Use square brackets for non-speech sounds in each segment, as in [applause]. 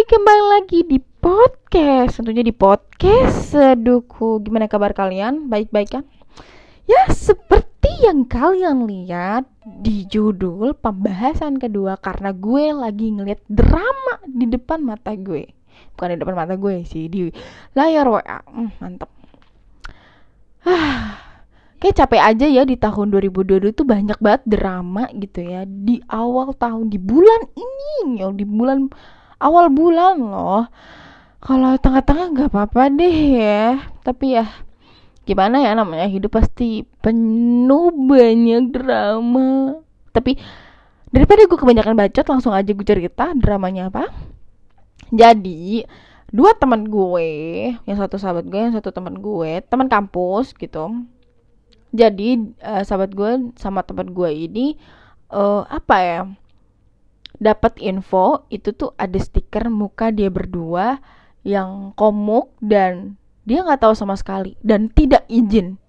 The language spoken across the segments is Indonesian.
kembali lagi di podcast. Tentunya di podcast. Seduku Gimana kabar kalian? Baik-baik kan? Ya seperti yang kalian lihat Di judul pembahasan kedua Karena gue lagi ngeliat drama di depan mata gue. Bukan di depan mata gue sih Di layar WA hmm, Mantap ah, Kayak capek aja ya di tahun 2022 itu banyak banget drama gitu ya. Di awal tahun, di bulan ini Di bulan awal bulan loh. Kalau tengah-tengah nggak apa-apa deh ya. Tapi ya gimana ya namanya hidup pasti penuh banyak drama. Tapi daripada gue kebanyakan bacot langsung aja gue cerita dramanya apa. Jadi dua teman gue yang satu sahabat gue yang satu teman gue teman kampus gitu. Jadi uh, sahabat gue sama teman gue ini uh, apa ya dapat info itu tuh ada stiker muka dia berdua yang komuk dan dia nggak tahu sama sekali dan tidak izin.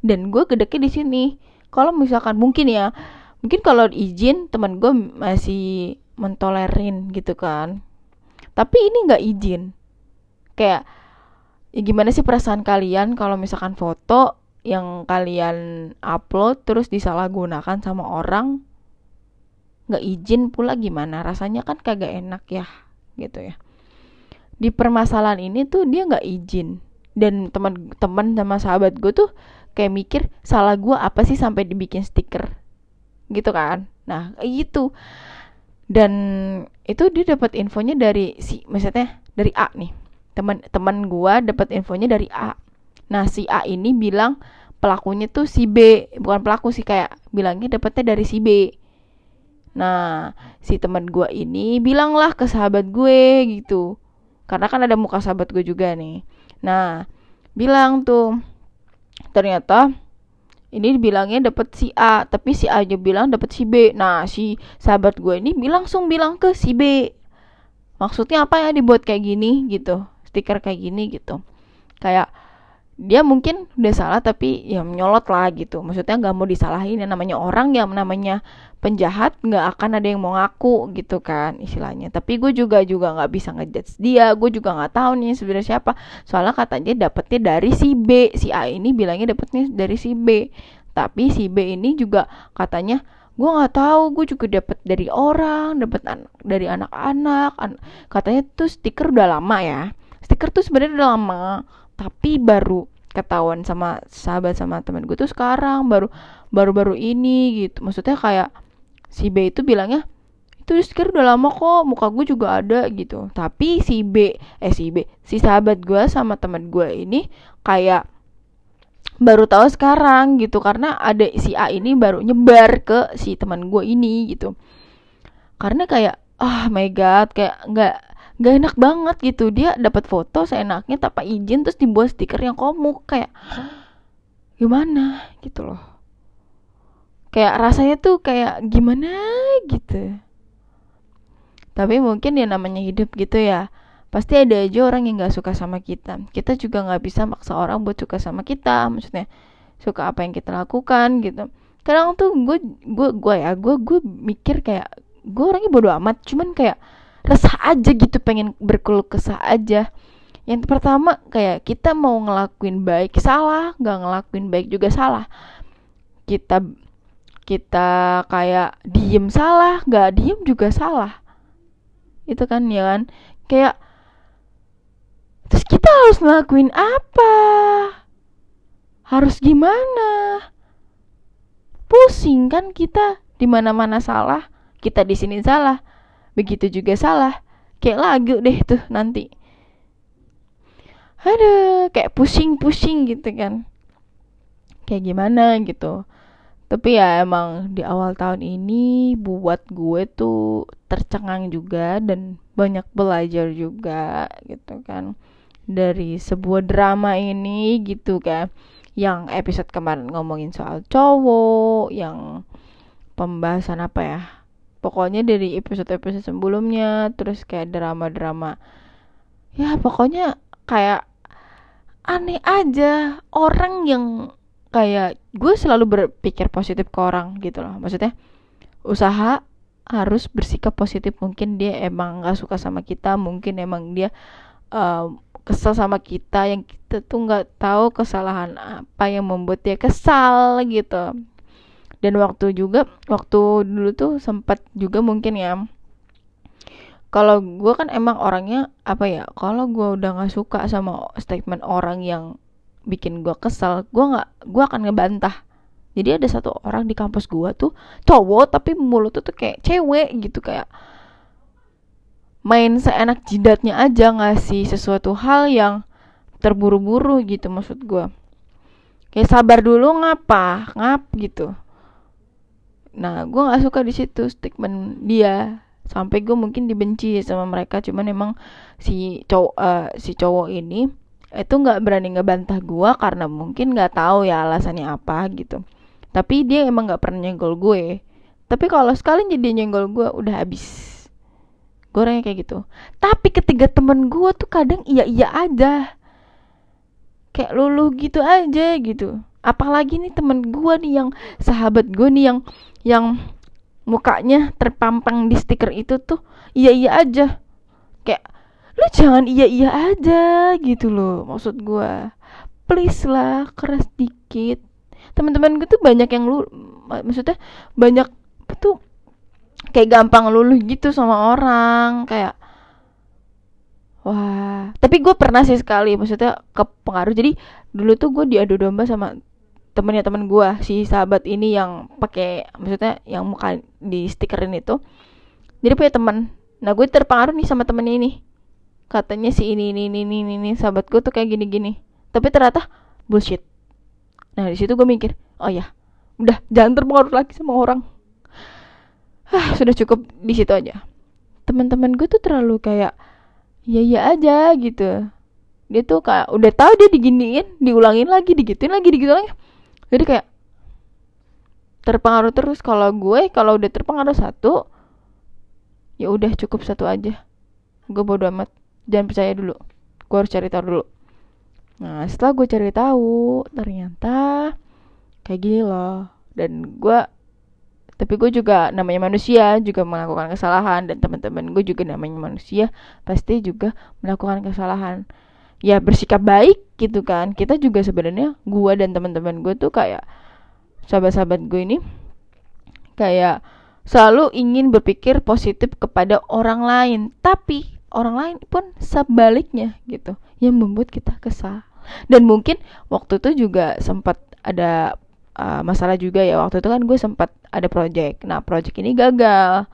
Dan gue gedeknya di sini. Kalau misalkan mungkin ya mungkin kalau izin teman gue masih mentolerin gitu kan. Tapi ini nggak izin. Kayak ya gimana sih perasaan kalian kalau misalkan foto yang kalian upload terus disalahgunakan sama orang nggak izin pula gimana? Rasanya kan kagak enak ya gitu ya. Di permasalahan ini tuh dia nggak izin. Dan teman-teman sama sahabat gue tuh kayak mikir salah gue apa sih sampai dibikin stiker? Gitu kan. Nah gitu. Dan itu dia dapat infonya dari si maksudnya dari A nih. Teman-teman gue dapat infonya dari A. Nah si A ini bilang pelakunya tuh si B bukan pelaku sih kayak bilangnya dapetnya dari si B Nah, si teman gue ini bilanglah ke sahabat gue gitu. Karena kan ada muka sahabat gue juga nih. Nah, bilang tuh ternyata ini bilangnya dapat si A, tapi si A aja bilang dapat si B. Nah, si sahabat gue ini langsung bilang ke si B. Maksudnya apa ya dibuat kayak gini gitu. Stiker kayak gini gitu. Kayak dia mungkin udah salah tapi ya menyolot lah gitu. Maksudnya nggak mau disalahin. Ya namanya orang yang namanya penjahat nggak akan ada yang mau ngaku gitu kan istilahnya. Tapi gue juga juga nggak bisa ngejudge dia. Gue juga nggak tahu nih sebenarnya siapa. Soalnya katanya dapetnya dari si B. Si A ini bilangnya dapetnya dari si B. Tapi si B ini juga katanya gue nggak tahu. Gue juga dapet dari orang dapet an dari anak-anak an katanya tuh stiker udah lama ya. Stiker tuh sebenarnya udah lama tapi baru ketahuan sama sahabat sama temen gue tuh sekarang baru baru-baru ini gitu. Maksudnya kayak si B itu bilangnya itu stiker udah lama kok muka gue juga ada gitu. Tapi si B eh si B si sahabat gue sama temen gue ini kayak baru tahu sekarang gitu. Karena ada si A ini baru nyebar ke si teman gue ini gitu. Karena kayak ah oh my god kayak nggak gak enak banget gitu. Dia dapat foto seenaknya tanpa izin terus dibuat stiker yang komuk. Kayak gimana? gitu loh. Kayak rasanya tuh kayak gimana? gitu. Tapi mungkin ya namanya hidup gitu ya. Pasti ada aja orang yang gak suka sama kita. Kita juga nggak bisa maksa orang buat suka sama kita. Maksudnya suka apa yang kita lakukan gitu. Kadang tuh gue gue gue ya gue gue mikir kayak gue orangnya bodoh amat. Cuman kayak resah aja gitu pengen berkeluh kesah aja. Yang pertama kayak kita mau ngelakuin baik salah nggak ngelakuin baik juga salah. Kita kita kayak diem salah nggak diem juga salah. Itu kan ya kan? Kayak terus kita harus ngelakuin apa? Harus gimana? Pusing kan kita di mana mana salah kita di sini salah begitu juga salah. Kayak lagu deh tuh nanti. Ada kayak pusing-pusing gitu kan. Kayak gimana gitu. Tapi ya emang di awal tahun ini buat gue tuh tercengang juga dan banyak belajar juga gitu kan. Dari sebuah drama ini gitu kan. Yang episode kemarin ngomongin soal cowok yang pembahasan apa ya pokoknya dari episode-episode sebelumnya terus kayak drama-drama. Ya pokoknya kayak aneh aja orang yang kayak gue selalu berpikir positif ke orang gitu loh. Maksudnya usaha harus bersikap positif. Mungkin dia emang nggak suka sama kita mungkin emang dia uh, kesel sama kita yang kita tuh nggak tahu kesalahan apa yang membuat dia kesal gitu dan waktu juga waktu dulu tuh sempat juga mungkin ya kalau gue kan emang orangnya apa ya kalau gue udah nggak suka sama statement orang yang bikin gue kesel gue nggak gue akan ngebantah. Jadi ada satu orang di kampus gua tuh cowok tapi mulutnya tuh kayak cewek gitu kayak main seenak jidatnya aja ngasih sesuatu hal yang terburu-buru gitu maksud gua. Kayak sabar dulu ngapa ngap gitu nah gua nggak suka di situ statement dia. Sampai gue mungkin dibenci sama mereka cuman emang si cowok uh, si cowok ini itu nggak berani ngebantah gue karena mungkin nggak tahu ya alasannya apa gitu. Tapi dia emang gak pernah nyenggol gue. Tapi kalau sekali jadi nyenggol gue udah habis. Gue orangnya kayak gitu. Tapi ketiga temen gue tuh kadang iya iya aja. Kayak luluh gitu aja gitu. Apalagi nih temen gue nih yang sahabat gue nih yang yang mukanya terpampang di stiker itu tuh iya iya aja. Kayak lu jangan iya iya aja gitu loh maksud gue please lah keras dikit. Teman-teman gue tuh banyak yang lu maksudnya banyak tuh kayak gampang luluh gitu sama orang kayak wah. Tapi gue pernah sih sekali maksudnya kepengaruh. Jadi dulu tuh gue diadu domba sama temennya temen gue si sahabat ini yang pakai maksudnya yang muka di stikerin itu jadi punya teman nah gue terpengaruh nih sama temennya ini. Katanya si ini ini ini ini, ini sahabat gue tuh kayak gini gini tapi ternyata bullshit. Nah di situ gue mikir oh ya udah jangan terpengaruh lagi sama orang. Ah sudah cukup di situ aja. Teman-teman gue tuh terlalu kayak ya ya aja gitu. Dia tuh kayak udah tahu dia diginiin diulangin lagi digituin lagi digituin lagi jadi kayak terpengaruh terus. Kalau gue kalau udah terpengaruh satu ya udah cukup satu aja. Gue bodo amat. Jangan percaya dulu. Gue harus cari tahu dulu. Nah setelah gue cari tahu ternyata kayak gini loh. Dan gue tapi gue juga namanya manusia juga melakukan kesalahan. Dan teman-teman gue juga namanya manusia pasti juga melakukan kesalahan ya bersikap baik gitu kan. Kita juga sebenarnya gue dan teman-teman gue tuh kayak sahabat-sahabat gue ini kayak selalu ingin berpikir positif kepada orang lain. Tapi orang lain pun sebaliknya gitu yang membuat kita kesal. Dan mungkin waktu itu juga sempat ada uh, masalah juga ya. Waktu itu kan gue sempat ada project. Nah project ini gagal.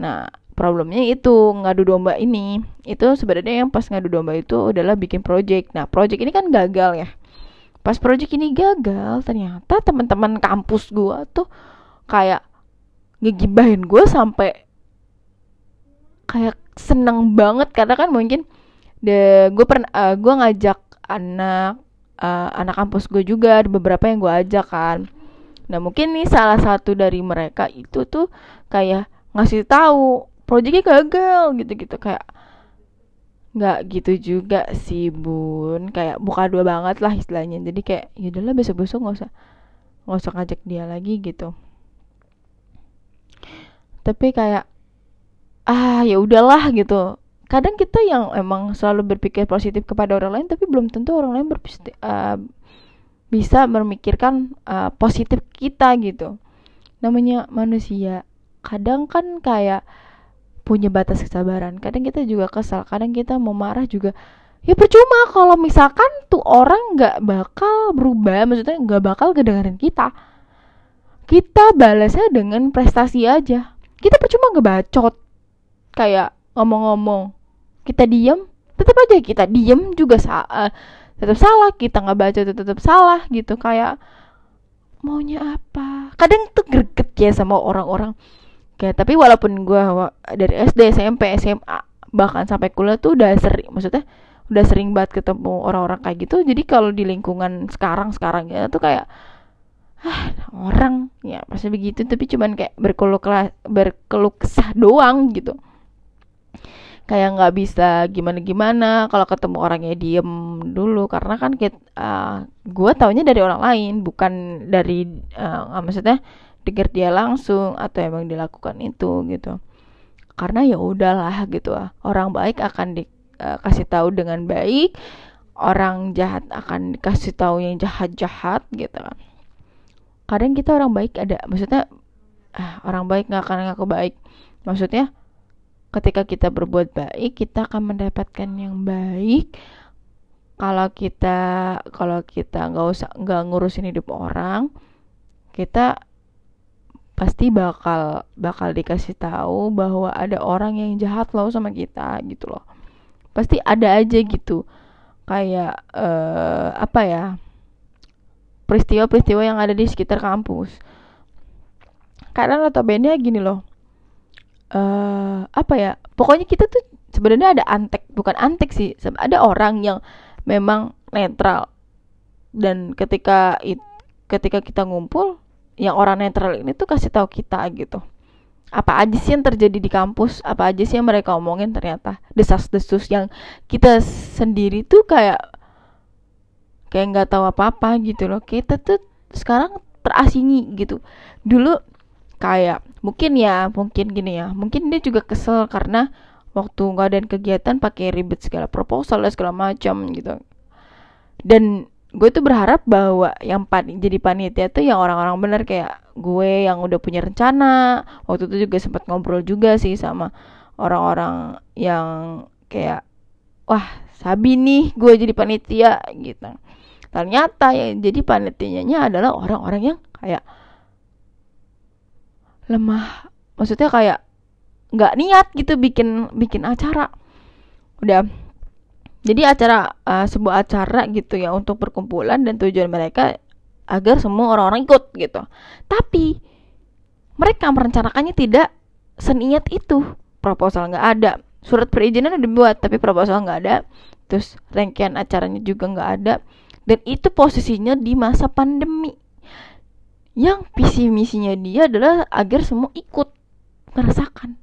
Nah problemnya itu ngadu domba ini. Itu sebenarnya yang pas ngadu domba itu adalah bikin project. Nah project ini kan gagal ya. Pas project ini gagal ternyata teman-teman kampus gue tuh kayak ngegibahin gue sampai kayak seneng banget. Karena kan mungkin de gue pernah uh, gue ngajak anak uh, anak kampus gue juga ada beberapa yang gue ajak kan. Nah mungkin nih salah satu dari mereka itu tuh kayak ngasih tahu proyeknya gagal gitu-gitu. Kayak nggak gitu juga sih bun. Kayak buka dua banget lah istilahnya. Jadi kayak ya udahlah besok besok nggak usah nggak usah ngajak dia lagi gitu. Tapi kayak ah ya udahlah gitu. Kadang kita yang emang selalu berpikir positif kepada orang lain tapi belum tentu orang lain berpikir uh, bisa memikirkan uh, positif kita gitu. Namanya manusia. Kadang kan kayak punya batas kesabaran. Kadang kita juga kesal kadang kita mau marah juga. Ya percuma kalau misalkan tuh orang nggak bakal berubah maksudnya nggak bakal kedengerin kita. Kita balasnya dengan prestasi aja. Kita percuma ngebacot kayak ngomong-ngomong. Kita diem tetap aja kita diem juga sa uh, tetap salah. Kita nggak baca tetap salah gitu. Kayak maunya apa? Kadang tuh greget ya sama orang-orang kayak tapi walaupun gue dari SD SMP SMA bahkan sampai kuliah tuh udah sering maksudnya udah sering banget ketemu orang-orang kayak gitu. Jadi kalau di lingkungan sekarang sekarang ya tuh kayak ah orang. Ya pasti begitu tapi cuman kayak berkeluh berkeluh kesah doang gitu. Kayak nggak bisa gimana gimana kalau ketemu orangnya diem dulu. Karena kan kita uh, gue taunya dari orang lain bukan dari uh, maksudnya dengar dia langsung atau emang dilakukan itu gitu. Karena ya udahlah gitu. Orang baik akan dikasih eh, tahu dengan baik orang jahat akan dikasih tahu yang jahat-jahat gitu. Kan kadang kita orang baik ada maksudnya ah, orang baik nggak akan ngaku baik. Maksudnya ketika kita berbuat baik kita akan mendapatkan yang baik. Kalau kita kalau kita nggak usah nggak ngurusin hidup orang kita pasti bakal bakal dikasih tahu bahwa ada orang yang jahat loh sama kita gitu loh. Pasti ada aja gitu. Kayak uh, apa ya peristiwa-peristiwa yang ada di sekitar kampus. Karena notabene gini loh uh, apa ya pokoknya kita tuh sebenarnya ada antek bukan antek sih ada orang yang memang netral. Dan ketika it, ketika kita ngumpul yang orang netral ini tuh kasih tahu kita gitu. Apa aja sih yang terjadi di kampus? Apa aja sih yang mereka omongin? Ternyata desas-desus yang kita sendiri tuh kayak kayak nggak tahu apa-apa gitu loh. Kita tuh sekarang terasingi gitu. Dulu kayak mungkin ya mungkin gini ya mungkin dia juga kesel karena waktu nggak ada kegiatan pakai ribet segala proposal dan segala macam gitu. Dan gue tuh berharap bahwa yang pan jadi panitia tuh yang orang-orang bener kayak gue yang udah punya rencana. Waktu itu juga sempat ngobrol juga sih sama orang-orang yang kayak wah sabi nih gue jadi panitia gitu. Ternyata yang jadi panitianya adalah orang-orang yang kayak lemah. Maksudnya kayak nggak niat gitu bikin bikin acara. Udah jadi acara uh, sebuah acara gitu ya untuk perkumpulan dan tujuan mereka agar semua orang-orang ikut gitu. Tapi mereka merencanakannya tidak seniat itu. Proposal nggak ada, surat perizinan udah dibuat tapi proposal nggak ada. Terus rangkaian acaranya juga nggak ada. Dan itu posisinya di masa pandemi. Yang visi misinya dia adalah agar semua ikut merasakan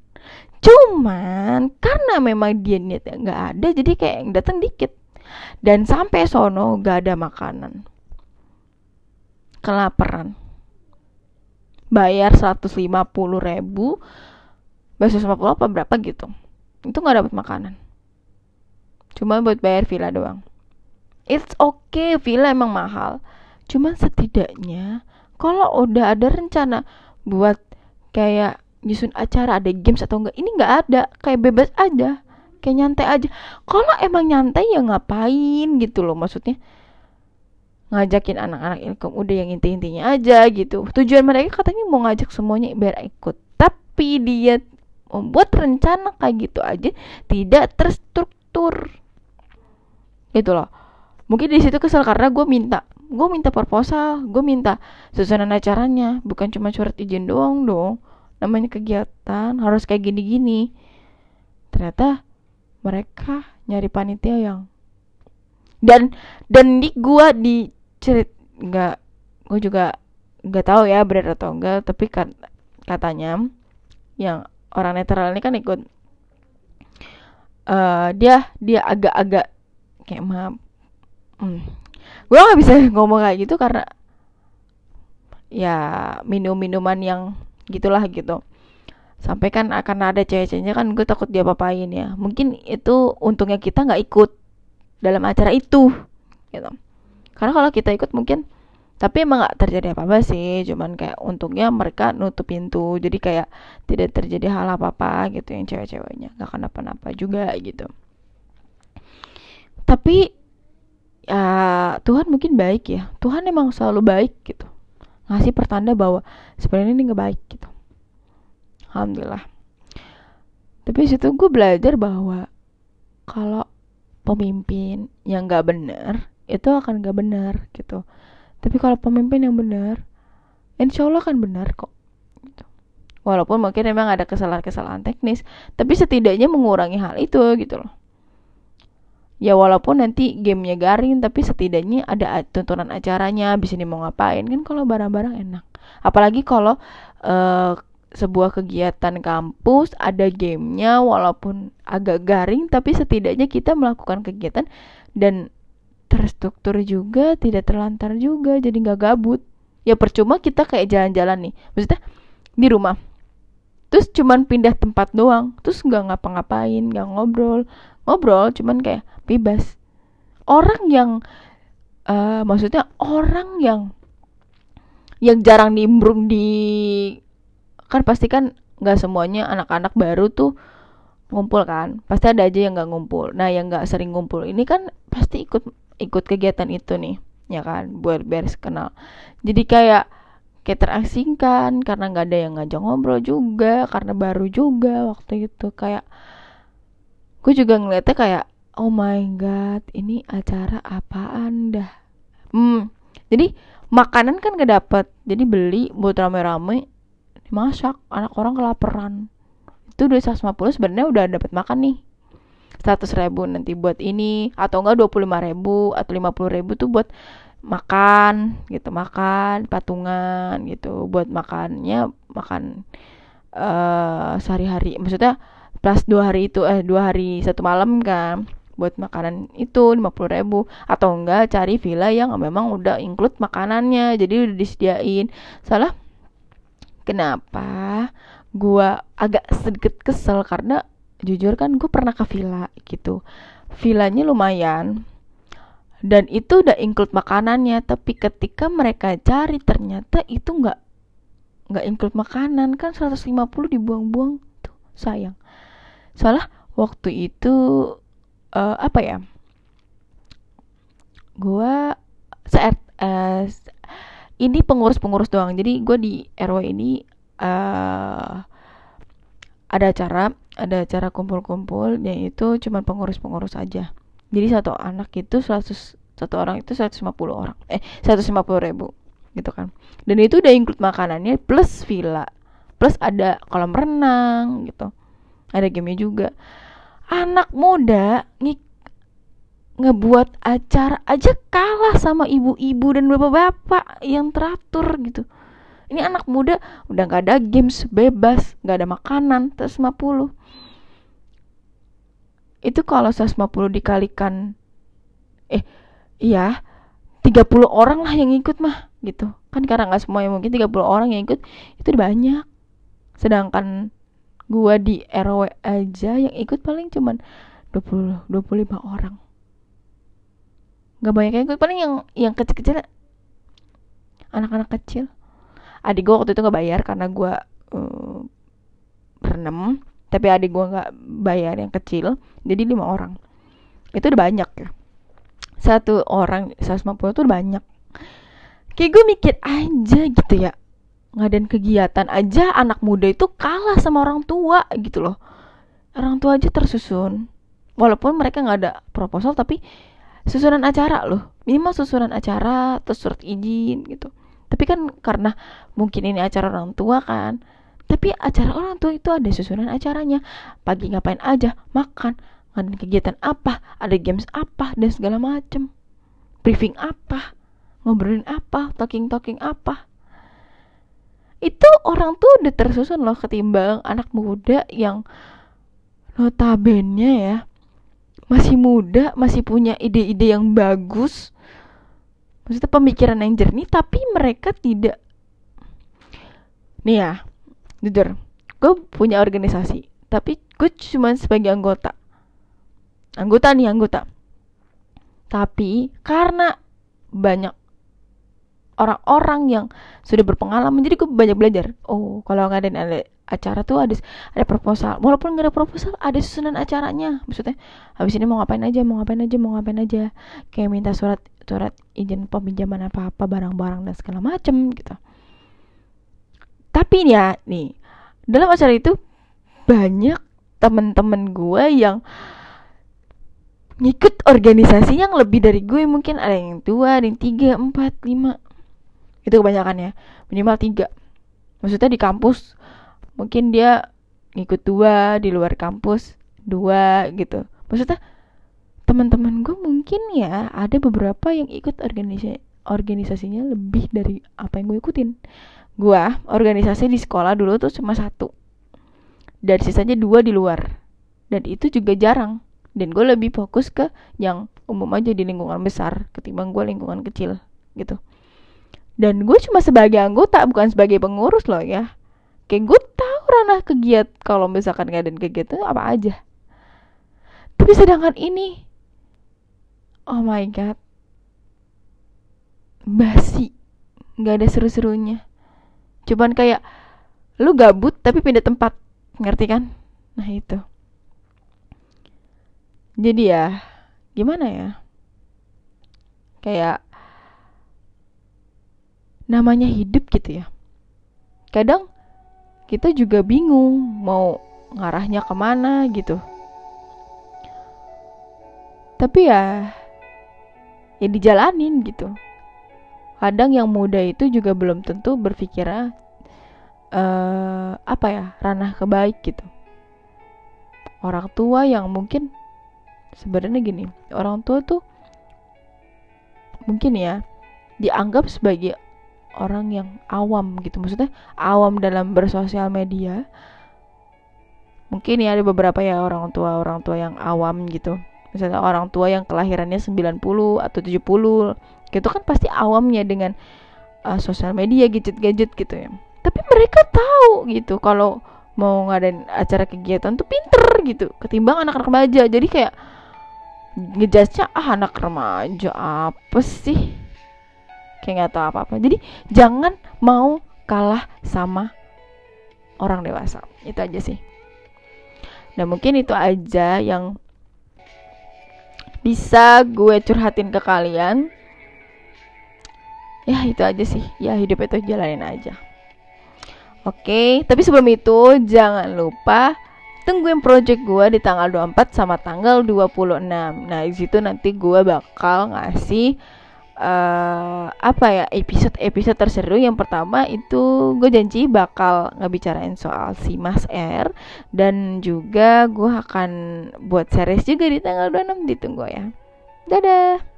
cuman karena memang dia niatnya nggak ada jadi kayak yang datang dikit. Dan sampai sono gak ada makanan. Kelaparan. Bayar 150 ribu basis 50 apa berapa gitu. Itu nggak dapat makanan. Cuma buat bayar villa doang. It's okay villa emang mahal. Cuman setidaknya kalau udah ada rencana buat kayak nyusun acara ada games atau enggak ini enggak ada kayak bebas aja kayak nyantai aja. Kalau emang nyantai ya ngapain gitu loh maksudnya. Ngajakin anak-anak ilkom udah yang inti-intinya aja gitu. Tujuan mereka katanya mau ngajak semuanya biar ikut. Tapi dia membuat rencana kayak gitu aja tidak terstruktur. Gitu loh. Mungkin di situ kesel karena gue minta gue minta proposal gue minta susunan acaranya. Bukan cuma surat izin doang dong namanya kegiatan harus kayak gini-gini. Ternyata mereka nyari panitia yang dan dan di gua di cerit nggak gua juga nggak tahu ya benar atau enggak tapi kat, katanya yang orang netral ini kan ikut uh, dia dia agak-agak kayak maaf. Hmm, gue nggak bisa [laughs] ngomong kayak gitu karena ya minum minuman yang gitulah gitu. Sampai kan akan ada cewek-ceweknya kan gue takut dia papain ya. Mungkin itu untungnya kita nggak ikut dalam acara itu gitu. Karena kalau kita ikut mungkin tapi emang nggak terjadi apa-apa sih. Cuman kayak untungnya mereka nutup pintu. Jadi kayak tidak terjadi hal apa-apa gitu yang cewek-ceweknya. Nggak akan apa-apa juga gitu. Tapi ya Tuhan mungkin baik ya. Tuhan emang selalu baik gitu ngasih pertanda bahwa sebenarnya ini nggak baik gitu. Alhamdulillah. Tapi situ gue belajar bahwa kalau pemimpin yang nggak benar itu akan nggak benar gitu. Tapi kalau pemimpin yang benar insya Allah kan benar kok gitu. walaupun mungkin memang ada kesalahan-kesalahan teknis tapi setidaknya mengurangi hal itu gitu loh ya walaupun nanti gamenya garing tapi setidaknya ada tuntunan acaranya bisa nih mau ngapain kan kalau barang-barang enak. Apalagi kalau uh, sebuah kegiatan kampus ada gamenya walaupun agak garing tapi setidaknya kita melakukan kegiatan dan terstruktur juga tidak terlantar juga jadi nggak gabut. Ya percuma kita kayak jalan-jalan nih. Maksudnya di rumah. Terus cuman pindah tempat doang. Terus nggak ngapa-ngapain nggak ngobrol. Ngobrol cuman kayak bebas. Orang yang uh, maksudnya orang yang yang jarang nimbrung di kan pasti kan nggak semuanya anak-anak baru tuh ngumpul kan. Pasti ada aja yang nggak ngumpul. Nah yang nggak sering ngumpul ini kan pasti ikut ikut kegiatan itu nih ya kan buat beres kenal. Jadi kayak kayak terasingkan karena nggak ada yang ngajak ngobrol juga karena baru juga waktu itu. Kayak gue juga ngeliatnya kayak oh my god ini acara apaan dah? Hmm jadi makanan kan gak dapet. Jadi beli buat rame-rame dimasak anak orang kelaparan. Itu udah 150 sebenarnya udah dapat makan nih. 100 ribu nanti buat ini atau enggak 25 ribu atau 50 ribu tuh buat makan gitu makan patungan gitu. Buat makannya makan uh, sehari-hari. Maksudnya plus dua hari itu eh dua hari satu malam kan buat makanan itu lima puluh ribu. Atau enggak cari villa yang memang udah include makanannya jadi udah disediain. Salah. Kenapa gua agak sedikit kesel? Karena jujur kan gue pernah ke villa gitu. Villanya lumayan dan itu udah include makanannya. Tapi ketika mereka cari ternyata itu nggak nggak include makanan. Kan 150 dibuang-buang tuh sayang. Soalnya waktu itu uh, apa ya? Gua saat uh, ini pengurus-pengurus doang. Jadi gue di RW ini uh, ada acara ada acara kumpul-kumpul yang itu cuma pengurus-pengurus aja. Jadi satu anak itu 100 satu orang itu 150 orang. Eh 150 ribu gitu kan. Dan itu udah include makanannya plus villa. Plus ada kolam renang gitu. Ada game juga anak muda nih ngebuat acara aja kalah sama ibu-ibu dan bapak-bapak yang teratur gitu. Ini anak muda udah nggak ada games bebas nggak ada makanan terus 50 itu kalau 150 dikalikan eh iya 30 orang lah yang ikut mah gitu. Kan karena nggak yang mungkin 30 orang yang ikut itu banyak. Sedangkan gua di RW aja yang ikut paling cuman 20 25 orang. Nggak banyak yang ikut paling yang yang kecil-kecil anak-anak kecil. Adik gua waktu itu nggak bayar karena gua uh, berenam. Tapi adik gue nggak bayar yang kecil jadi lima orang. Itu udah banyak ya. Satu orang 150 itu udah banyak. Kayak gue mikir aja gitu ya ngadain kegiatan aja anak muda itu kalah sama orang tua gitu loh orang tua aja tersusun walaupun mereka nggak ada proposal tapi susunan acara loh minimal susunan acara terus surat izin gitu tapi kan karena mungkin ini acara orang tua kan tapi acara orang tua itu ada susunan acaranya. Pagi ngapain aja, makan, ngadain kegiatan apa, ada games apa, dan segala macem. Briefing apa, ngobrolin apa, talking-talking apa. Itu orang tuh udah tersusun loh ketimbang anak muda yang notabene ya masih muda, masih punya ide-ide yang bagus, maksudnya pemikiran yang jernih, tapi mereka tidak. Nih ya, jujur gue punya organisasi tapi gue cuma sebagai anggota. Anggota nih anggota. Tapi karena banyak orang-orang yang sudah berpengalaman. Jadi gue banyak belajar oh kalau nggak ada acara tuh ada ada proposal. Walaupun nggak ada proposal ada susunan acaranya. Maksudnya habis ini mau ngapain aja mau ngapain aja mau ngapain aja. Kayak minta surat surat izin peminjaman apa apa barang-barang dan segala macem gitu. Tapi ya nih dalam acara itu banyak temen-temen gue yang ngikut organisasi yang lebih dari gue mungkin ada yang tua ada yang tiga empat lima itu kebanyakan ya minimal tiga. Maksudnya di kampus mungkin dia ngikut dua di luar kampus dua gitu. Maksudnya teman-teman gue mungkin ya ada beberapa yang ikut organisasi organisasinya lebih dari apa yang gue ikutin. Gua organisasi di sekolah dulu tuh cuma satu. Dan sisanya dua di luar. Dan itu juga jarang. Dan gue lebih fokus ke yang umum aja di lingkungan besar ketimbang gue lingkungan kecil gitu dan gue cuma sebagai anggota bukan sebagai pengurus loh ya. Kayak gue tahu ranah kegiatan kalau misalkan ngadain kegiatan apa aja. Tapi sedangkan ini oh my god. Basi. Nggak ada seru-serunya. Cuman kayak lu gabut tapi pindah tempat. Ngerti kan? Nah itu. Jadi ya gimana ya? Kayak namanya hidup gitu ya. Kadang kita juga bingung mau ngarahnya ke mana gitu. Tapi ya ya dijalanin gitu. Kadang yang muda itu juga belum tentu berpikir uh, apa ya ranah kebaik gitu. Orang tua yang mungkin sebenarnya gini orang tua tuh mungkin ya dianggap sebagai orang yang awam gitu. Maksudnya awam dalam bersosial media. Mungkin ya ada beberapa ya orang tua orang tua yang awam gitu. Misalnya orang tua yang kelahirannya 90 atau 70 gitu kan pasti awamnya dengan uh, sosial media gadget-gadget gitu ya. Tapi mereka tahu gitu kalau mau ngadain acara kegiatan tuh pinter gitu ketimbang anak-anak remaja. Jadi kayak ngejudge ah anak remaja apa sih kayak nggak tahu apa-apa. Jadi jangan mau kalah sama orang dewasa. Itu aja sih. Nah mungkin itu aja yang bisa gue curhatin ke kalian. Ya itu aja sih. Ya hidup itu jalanin aja. Oke tapi sebelum itu jangan lupa tungguin project gue di tanggal 24 sama tanggal 26 nah di situ nanti gue bakal ngasih uh, apa ya episode episode terseru. Yang pertama itu gue janji bakal ngebicarain soal si Mas R. Dan juga gue akan buat series juga di tanggal 26 ditunggu ya. Dadah